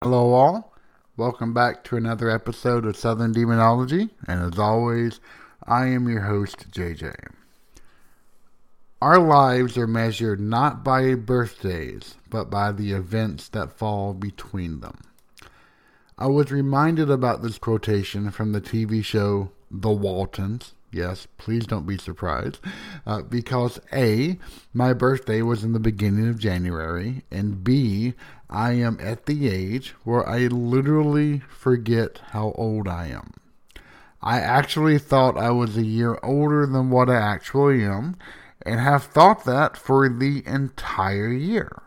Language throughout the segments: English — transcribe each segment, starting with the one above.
Hello, all. Welcome back to another episode of Southern Demonology. And as always, I am your host, JJ. Our lives are measured not by birthdays, but by the events that fall between them. I was reminded about this quotation from the TV show The Waltons. Yes, please don't be surprised. Uh, because A, my birthday was in the beginning of January, and B, I am at the age where I literally forget how old I am. I actually thought I was a year older than what I actually am, and have thought that for the entire year.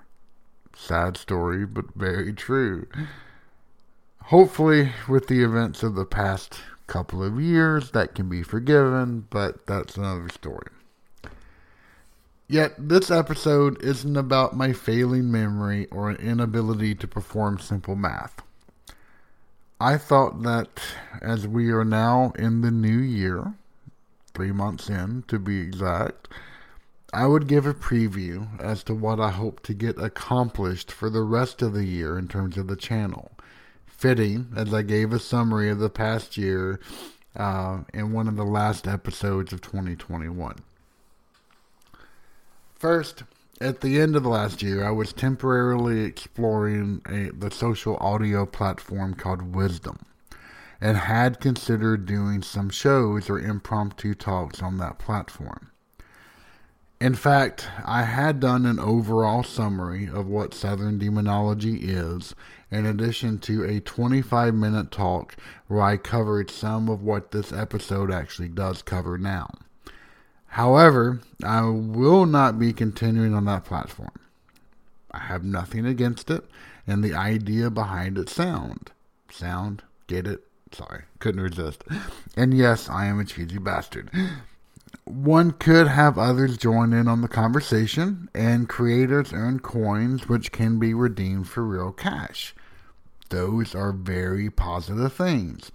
Sad story, but very true. Hopefully, with the events of the past couple of years, that can be forgiven, but that's another story. Yet, this episode isn't about my failing memory or an inability to perform simple math. I thought that as we are now in the new year, three months in to be exact, I would give a preview as to what I hope to get accomplished for the rest of the year in terms of the channel. Fitting as I gave a summary of the past year uh, in one of the last episodes of 2021. First, at the end of the last year, I was temporarily exploring a, the social audio platform called Wisdom and had considered doing some shows or impromptu talks on that platform. In fact, I had done an overall summary of what Southern Demonology is, in addition to a 25 minute talk where I covered some of what this episode actually does cover now. However, I will not be continuing on that platform. I have nothing against it, and the idea behind it sound. Sound, get it? Sorry, couldn't resist. And yes, I am a cheesy bastard. One could have others join in on the conversation, and creators earn coins which can be redeemed for real cash. Those are very positive things.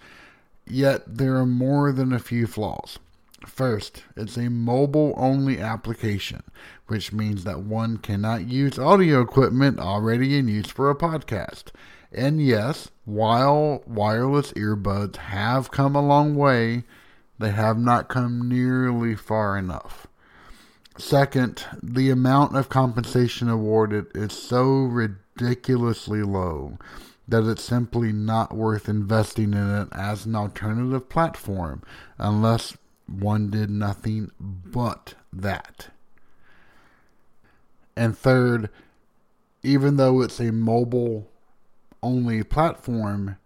Yet there are more than a few flaws. First, it's a mobile only application, which means that one cannot use audio equipment already in use for a podcast. And yes, while wireless earbuds have come a long way, they have not come nearly far enough. Second, the amount of compensation awarded is so ridiculously low that it's simply not worth investing in it as an alternative platform unless one did nothing but that. And third, even though it's a mobile only platform,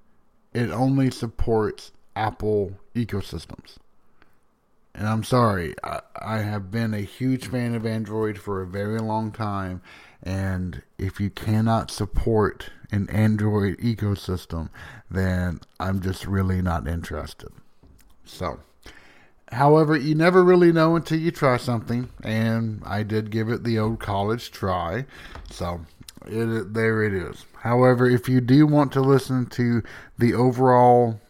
it only supports Apple ecosystems. And I'm sorry, I, I, have been a huge fan of Android for a very long time. And if you cannot support an Android ecosystem, then I'm just really not interested. So. However, you never really know until you try something, and I did give it the old college try. So It, there it is. However, if you do want to listen to the overall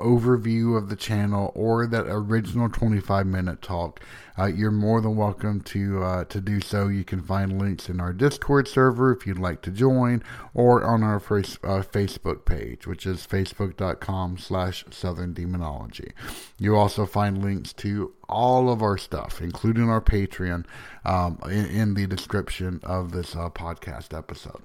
overview of the channel or that original 25 minute talk, uh, you're more than welcome to uh, to do so. You can find links in our Discord server if you'd like to join, or on our first, uh, Facebook page, which is facebook.com slash Southern Demonology. You also find links to all of our stuff, including our Patreon, um, in, in, the description of this uh, podcast episode.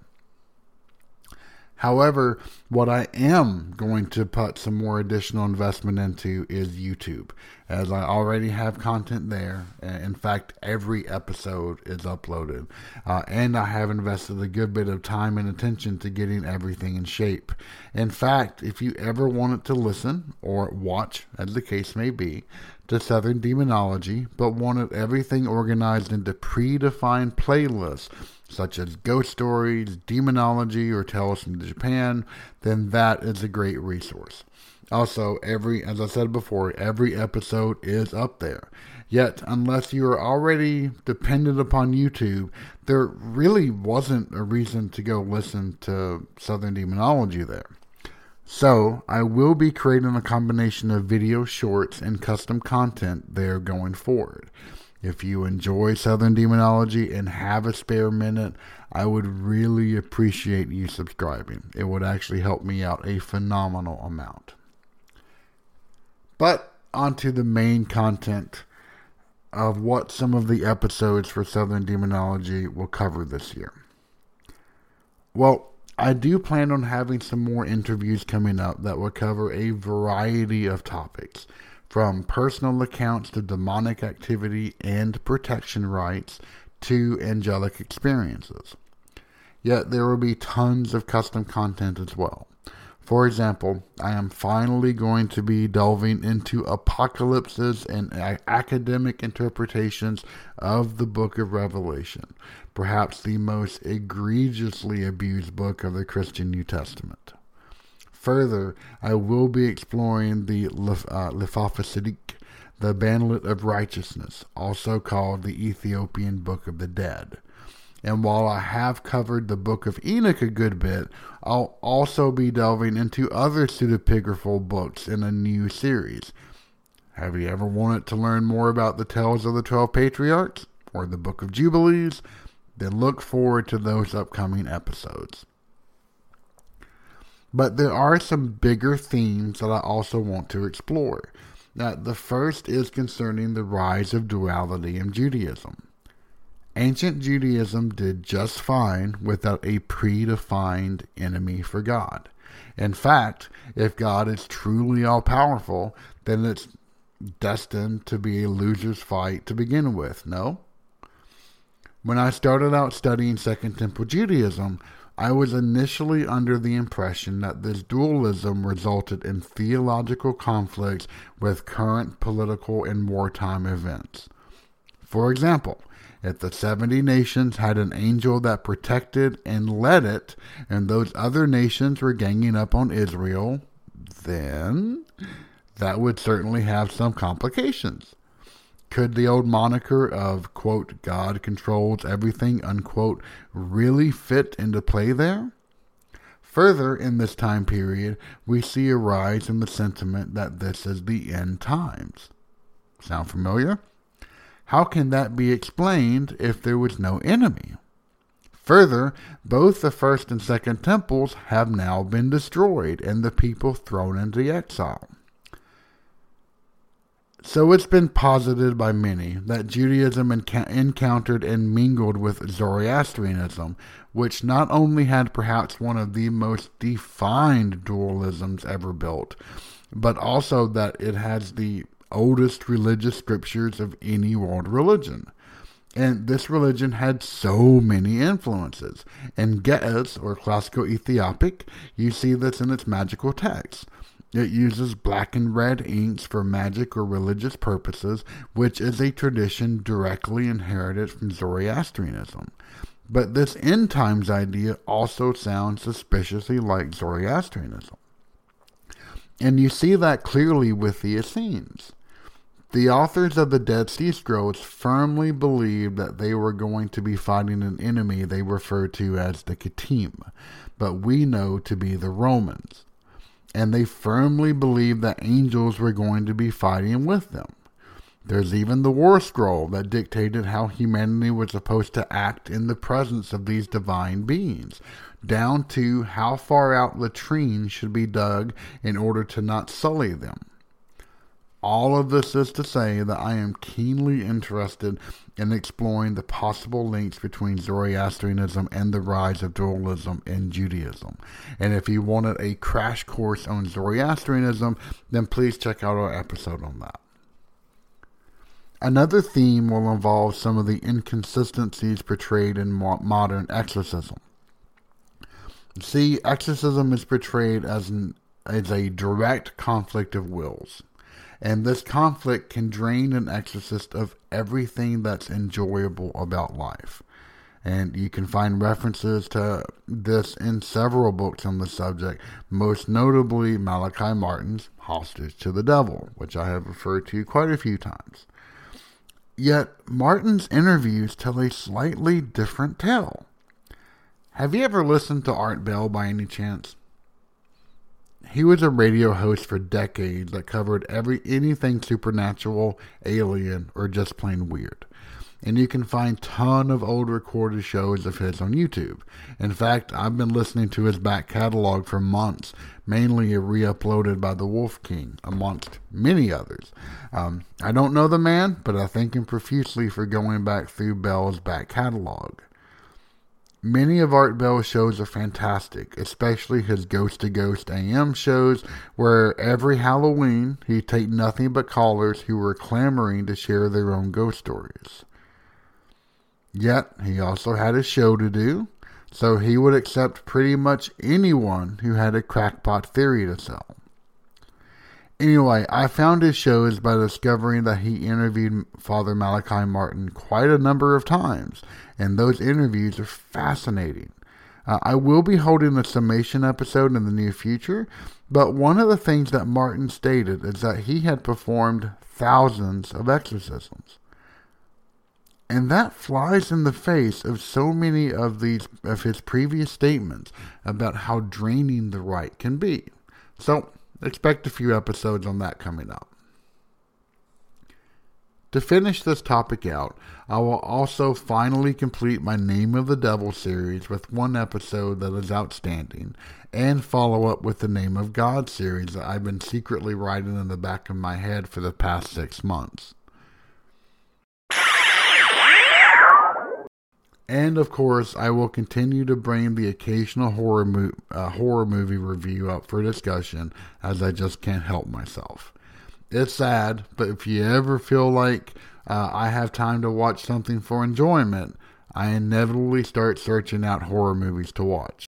However, what I am going to put some more additional investment into is YouTube, as I already have content there. In fact, every episode is uploaded. Uh, and I have invested a good bit of time and attention to getting everything in shape. In fact, if you ever wanted to listen or watch, as the case may be, to Southern Demonology, but wanted everything organized into predefined playlists such as ghost stories, demonology, or tales from Japan, then that is a great resource. Also, every, as I said before, every episode is up there. Yet, unless you are already dependent upon YouTube, there really wasn't a reason to go listen to Southern Demonology there. So, I will be creating a combination of video shorts and custom content there going forward. If you enjoy Southern Demonology and have a spare minute, I would really appreciate you subscribing. It would actually help me out a phenomenal amount. But onto the main content of what some of the episodes for Southern Demonology will cover this year. Well, I do plan on having some more interviews coming up that will cover a variety of topics from personal accounts to demonic activity and protection rites to angelic experiences. Yet there will be tons of custom content as well. For example, I am finally going to be delving into apocalypses and academic interpretations of the book of Revelation, perhaps the most egregiously abused book of the Christian New Testament. Further, I will be exploring the uh, the Bandlet of Righteousness, also called the Ethiopian Book of the Dead. And while I have covered the Book of Enoch a good bit, I'll also be delving into other pseudepigraphal books in a new series. Have you ever wanted to learn more about the tales of the Twelve Patriarchs or the Book of Jubilees? Then look forward to those upcoming episodes. But there are some bigger themes that I also want to explore. Now, the first is concerning the rise of duality in Judaism. Ancient Judaism did just fine without a predefined enemy for God. In fact, if God is truly all powerful, then it's destined to be a loser's fight to begin with, no? When I started out studying Second Temple Judaism, I was initially under the impression that this dualism resulted in theological conflicts with current political and wartime events. For example, if the 70 nations had an angel that protected and led it, and those other nations were ganging up on Israel, then that would certainly have some complications. Could the old moniker of, quote, God controls everything, unquote, really fit into play there? Further, in this time period, we see a rise in the sentiment that this is the end times. Sound familiar? How can that be explained if there was no enemy? Further, both the first and second temples have now been destroyed and the people thrown into exile. So it's been posited by many that Judaism enc- encountered and mingled with Zoroastrianism, which not only had perhaps one of the most defined dualisms ever built, but also that it has the oldest religious scriptures of any world religion. And this religion had so many influences. In Ge'ez, or classical Ethiopic, you see this in its magical texts. It uses black and red inks for magic or religious purposes, which is a tradition directly inherited from Zoroastrianism. But this end times idea also sounds suspiciously like Zoroastrianism. And you see that clearly with the Essenes. The authors of the Dead Sea Scrolls firmly believed that they were going to be fighting an enemy they referred to as the Kittim, but we know to be the Romans. And they firmly believed that angels were going to be fighting with them. There's even the War Scroll that dictated how humanity was supposed to act in the presence of these divine beings, down to how far out latrines should be dug in order to not sully them. All of this is to say that I am keenly interested in exploring the possible links between Zoroastrianism and the rise of dualism in Judaism. And if you wanted a crash course on Zoroastrianism, then please check out our episode on that. Another theme will involve some of the inconsistencies portrayed in modern exorcism. See, exorcism is portrayed as, an, as a direct conflict of wills and this conflict can drain an exorcist of everything that's enjoyable about life. And you can find references to this in several books on the subject, most notably Malachi Martin's Hostage to the Devil, which I have referred to quite a few times. Yet, Martin's interviews tell a slightly different tale. Have you ever listened to Art Bell by any chance? He was a radio host for decades that covered every anything supernatural, alien, or just plain weird. And you can find ton of old recorded shows of his on YouTube. In fact, I've been listening to his back catalog for months, mainly re-uploaded by the Wolf King, amongst many others. Um, I don't know the man, but I thank him profusely for going back through Bell's back catalog. Many of Art Bell's shows are fantastic, especially his Ghost to Ghost AM shows, where every Halloween he'd take nothing but callers who were clamoring to share their own ghost stories. Yet, he also had a show to do, so he would accept pretty much anyone who had a crackpot theory to sell. Anyway, I found his shows by discovering that he interviewed Father Malachi Martin quite a number of times, and those interviews are fascinating. Uh, I will be holding a summation episode in the near future, but one of the things that Martin stated is that he had performed thousands of exorcisms. And that flies in the face of so many of these of his previous statements about how draining the rite can be. So Expect a few episodes on that coming up. To finish this topic out, I will also finally complete my Name of the Devil series with one episode that is outstanding, and follow up with the Name of God series that I've been secretly writing in the back of my head for the past six months. And of course, I will continue to bring the occasional horror, mo- uh, horror movie review up for discussion as I just can't help myself. It's sad, but if you ever feel like uh, I have time to watch something for enjoyment, I inevitably start searching out horror movies to watch.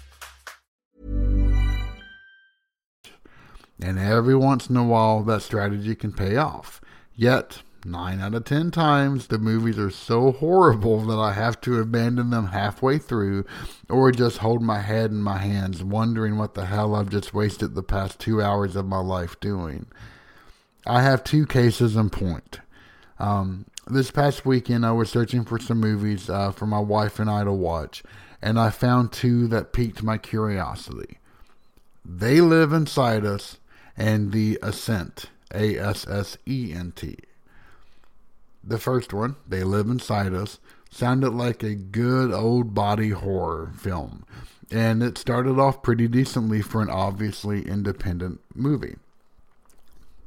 And every once in a while, that strategy can pay off. Yet, nine out of ten times, the movies are so horrible that I have to abandon them halfway through or just hold my head in my hands, wondering what the hell I've just wasted the past two hours of my life doing. I have two cases in point. Um, this past weekend, I was searching for some movies uh, for my wife and I to watch, and I found two that piqued my curiosity. They Live Inside Us and The Ascent, A S S E N T. The first one, They Live Inside Us, sounded like a good old body horror film, and it started off pretty decently for an obviously independent movie.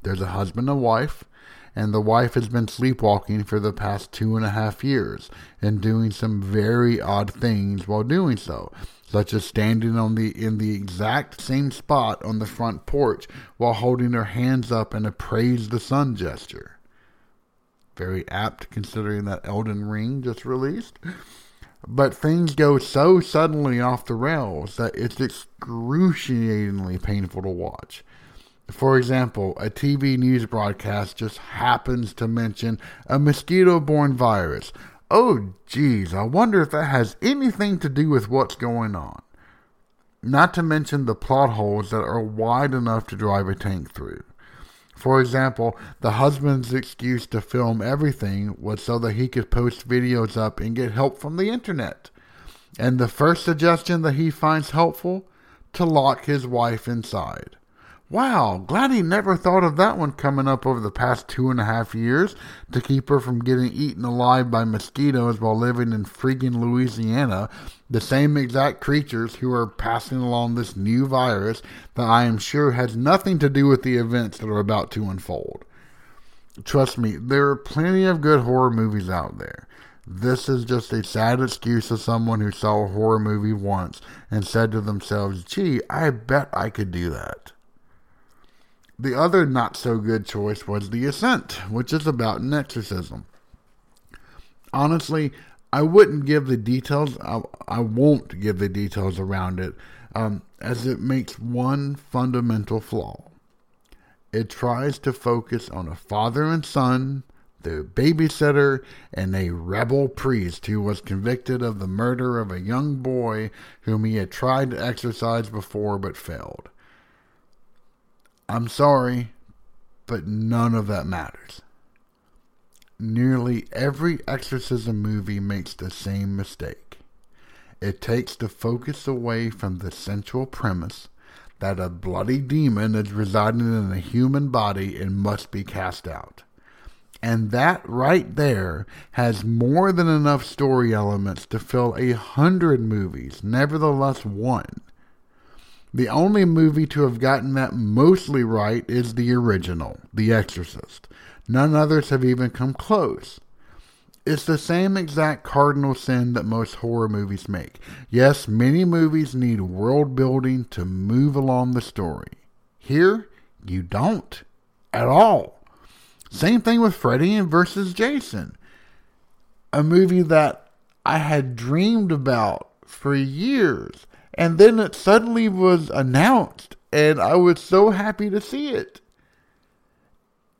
There's a husband and wife, and the wife has been sleepwalking for the past two and a half years and doing some very odd things while doing so, such as standing on the in the exact same spot on the front porch while holding her hands up in a praise the sun gesture. Very apt considering that Elden Ring just released. But things go so suddenly off the rails that it's excruciatingly painful to watch. For example, a TV news broadcast just happens to mention a mosquito borne virus. Oh, geez, I wonder if that has anything to do with what's going on. Not to mention the plot holes that are wide enough to drive a tank through. For example, the husband's excuse to film everything was so that he could post videos up and get help from the internet. And the first suggestion that he finds helpful? To lock his wife inside. Wow, glad he never thought of that one coming up over the past two and a half years to keep her from getting eaten alive by mosquitoes while living in freaking Louisiana, the same exact creatures who are passing along this new virus that I am sure has nothing to do with the events that are about to unfold. Trust me, there are plenty of good horror movies out there. This is just a sad excuse of someone who saw a horror movie once and said to themselves, gee, I bet I could do that. The other not so good choice was The Ascent, which is about an exorcism. Honestly, I wouldn't give the details, I, I won't give the details around it, um, as it makes one fundamental flaw. It tries to focus on a father and son, the babysitter, and a rebel priest who was convicted of the murder of a young boy whom he had tried to exorcise before but failed. I'm sorry, but none of that matters. Nearly every exorcism movie makes the same mistake. It takes the focus away from the central premise that a bloody demon is residing in a human body and must be cast out. And that right there has more than enough story elements to fill a hundred movies, nevertheless one. The only movie to have gotten that mostly right is the original, The Exorcist. None others have even come close. It's the same exact cardinal sin that most horror movies make. Yes, many movies need world building to move along the story. Here, you don't. At all. Same thing with Freddy versus Jason. A movie that I had dreamed about for years and then it suddenly was announced, and I was so happy to see it.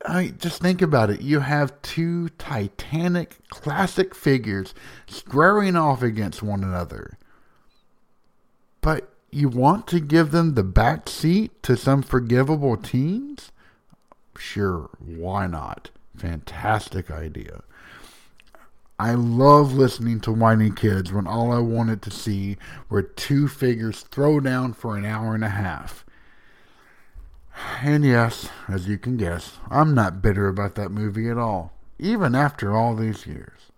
I just think about it. You have two titanic classic figures squaring off against one another. But you want to give them the back seat to some forgivable teens? Sure, why not? Fantastic idea. I love listening to whiny kids when all I wanted to see were two figures throw down for an hour and a half. And yes, as you can guess, I'm not bitter about that movie at all, even after all these years.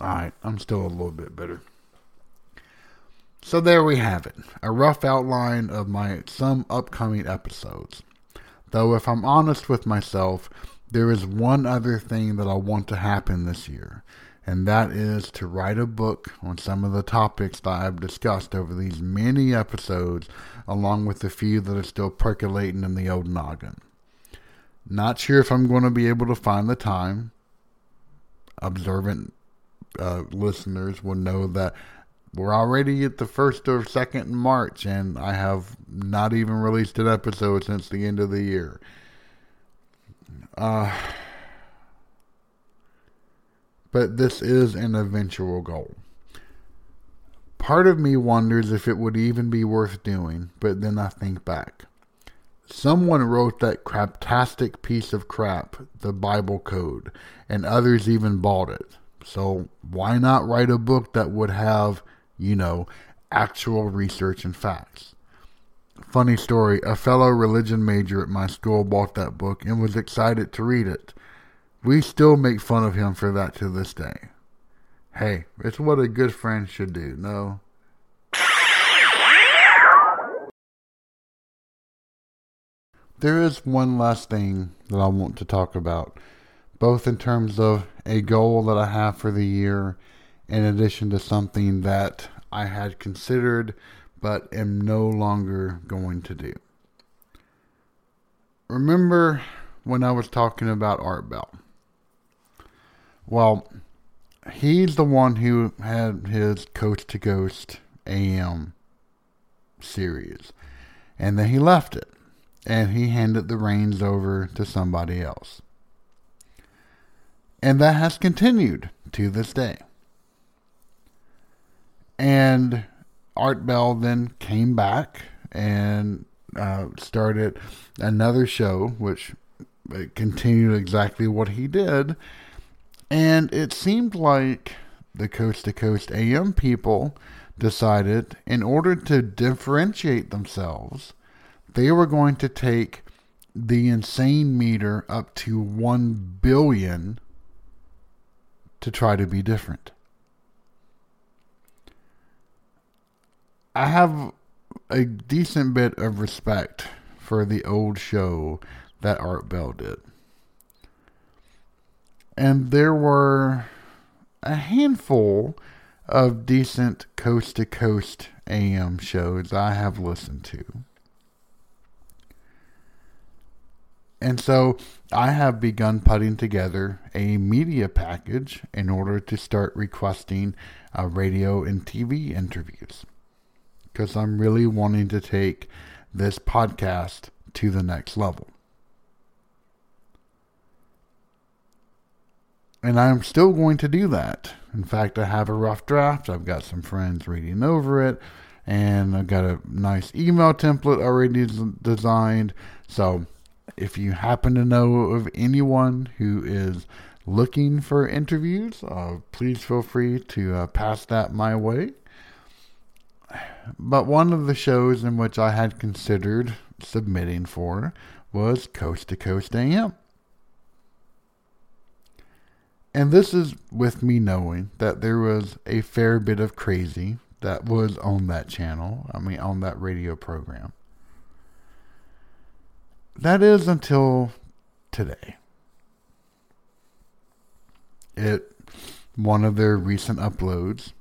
Alright, I'm still a little bit bitter. So there we have it, a rough outline of my some upcoming episodes. Though if I'm honest with myself, there is one other thing that I want to happen this year, and that is to write a book on some of the topics that I've discussed over these many episodes, along with the few that are still percolating in the old noggin. Not sure if I'm going to be able to find the time. Observant uh, listeners will know that we're already at the first or second in March, and I have not even released an episode since the end of the year. Uh, but this is an eventual goal. Part of me wonders if it would even be worth doing, but then I think back. Someone wrote that craptastic piece of crap, the Bible Code, and others even bought it. So why not write a book that would have, you know, actual research and facts? Funny story, a fellow religion major at my school bought that book and was excited to read it. We still make fun of him for that to this day. Hey, it's what a good friend should do, no? There is one last thing that I want to talk about, both in terms of a goal that I have for the year, in addition to something that I had considered but am no longer going to do. Remember when I was talking about Art Bell? Well, he's the one who had his Coast to Coast AM series, and then he left it and he handed the reins over to somebody else. And that has continued to this day. And Art Bell then came back and uh, started another show, which continued exactly what he did. And it seemed like the Coast to Coast AM people decided, in order to differentiate themselves, they were going to take the insane meter up to 1 billion to try to be different. I have a decent bit of respect for the old show that Art Bell did. And there were a handful of decent coast to coast AM shows I have listened to. And so I have begun putting together a media package in order to start requesting uh, radio and TV interviews. Because I'm really wanting to take this podcast to the next level. And I'm still going to do that. In fact, I have a rough draft. I've got some friends reading over it. And I've got a nice email template already designed. So if you happen to know of anyone who is looking for interviews, uh, please feel free to uh, pass that my way. But one of the shows in which I had considered submitting for was Coast to Coast AM. And this is with me knowing that there was a fair bit of crazy that was on that channel, I mean, on that radio program. That is until today. It one of their recent uploads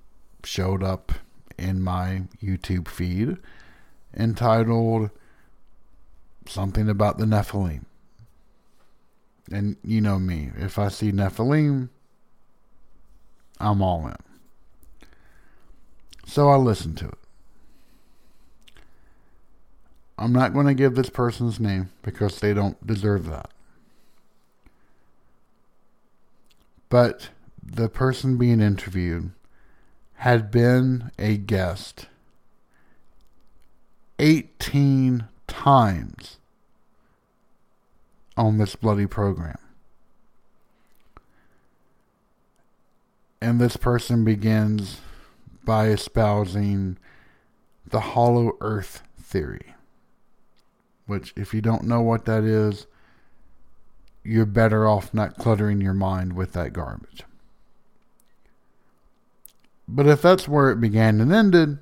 showed up in my YouTube feed entitled something about the Nephilim. And you know me, if I see Nephilim, I'm all in. So I listened to it. I'm not going to give this person's name because they don't deserve that. But the person being interviewed had been a guest 18 times on this bloody program. And this person begins by espousing the hollow earth theory which, if you don't know what that is, you're better off not cluttering your mind with that garbage. But if that's where it began and ended,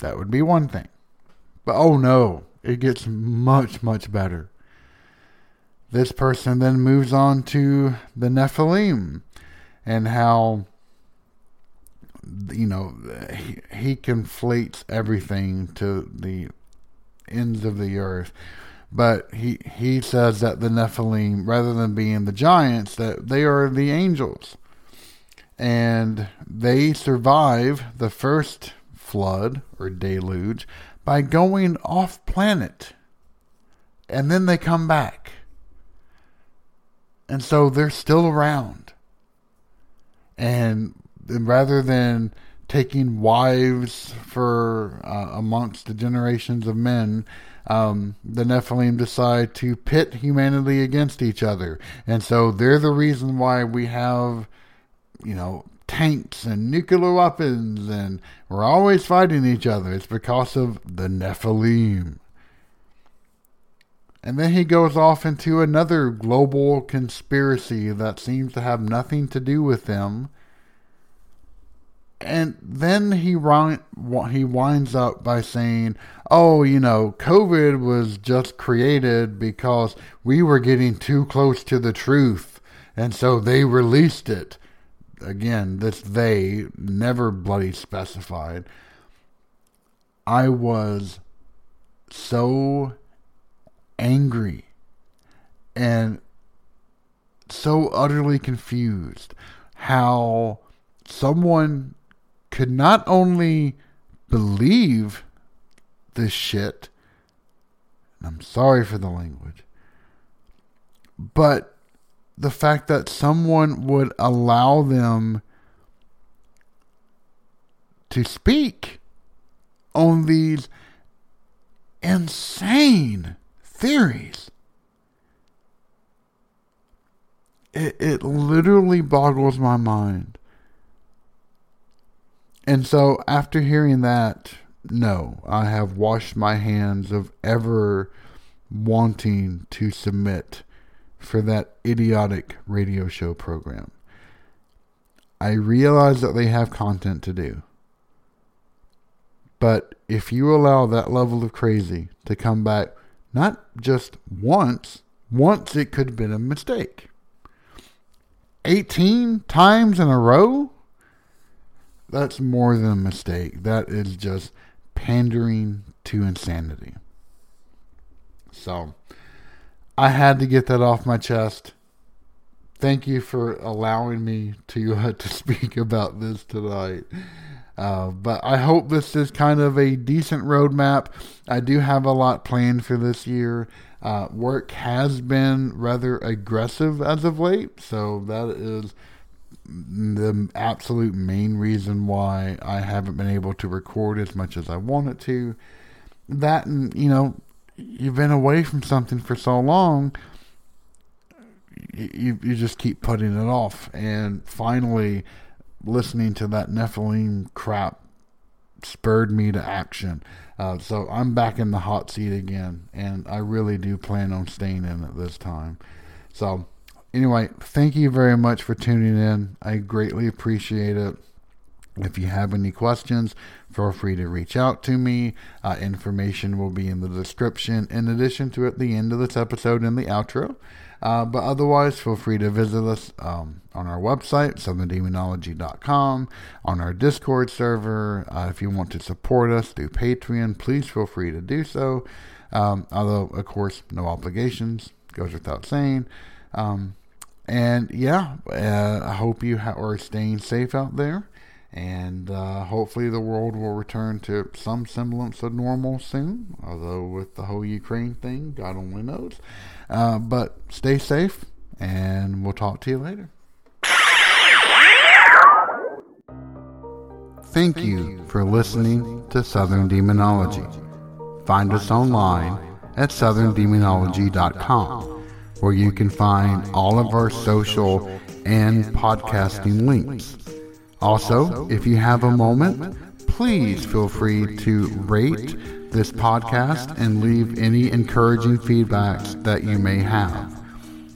that would be one thing. But oh no, it gets much, much better. This person then moves on to the Nephilim and how, you know, he, he conflates everything to the ends of the earth. But he, he says that the Nephilim, rather than being the giants, that they are the angels. And they survive the first flood or deluge by going off planet. And then they come back. And so they're still around. And rather than taking wives for uh, amongst the generations of men, um, the Nephilim decide to pit humanity against each other. And so they're the reason why we have, you know, tanks and nuclear weapons and we're always fighting each other. It's because of the Nephilim. And then he goes off into another global conspiracy that seems to have nothing to do with them. And then he he winds up by saying, "Oh, you know, COVID was just created because we were getting too close to the truth, and so they released it." Again, this they never bloody specified. I was so angry and so utterly confused how someone could not only believe this shit, I'm sorry for the language, but the fact that someone would allow them to speak on these insane theories. It, it literally boggles my mind. And so, after hearing that, no, I have washed my hands of ever wanting to submit for that idiotic radio show program. I realize that they have content to do. But if you allow that level of crazy to come back not just once. Once it could have been a mistake. 18 times in a row? That's more than a mistake. That is just pandering to insanity. So, I had to get that off my chest. Thank you for allowing me to uh, to speak about this tonight. Uh, but I hope this is kind of a decent roadmap. I do have a lot planned for this year. Uh, work has been rather aggressive as of late, so that is the absolute main reason why I haven't been able to record as much as I wanted to. That and you know, you've been away from something for so long, you you just keep putting it off, and finally listening to that Nephilim crap spurred me to action. Uh, so I'm back in the hot seat again, and I really do plan on staying in it this time. So, anyway, thank you very much for tuning in. I greatly appreciate it. If you have any questions, feel free to reach out to me. Uh, information will be in the description, in addition to at the end of this episode in the outro. Uh, but otherwise, feel free to visit us um, on our website, southerndemonology.com, on our Discord server. Uh, if you want to support us through Patreon, please feel free to do so. Um, although, of course, no obligations, goes without saying. Um, and yeah, uh, I hope you ha- are staying safe out there. And uh, hopefully, the world will return to some semblance of normal soon. Although, with the whole Ukraine thing, God only knows. Uh, but stay safe, and we'll talk to you later. Thank you for listening to Southern Demonology. Find us online at southerndemonology.com, where you can find all of our social and podcasting links. Also, if you have a moment, please feel free to rate this podcast and leave any encouraging feedbacks that you may have.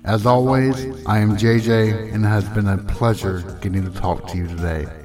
As always, I am JJ, and it has been a pleasure getting to talk to you today.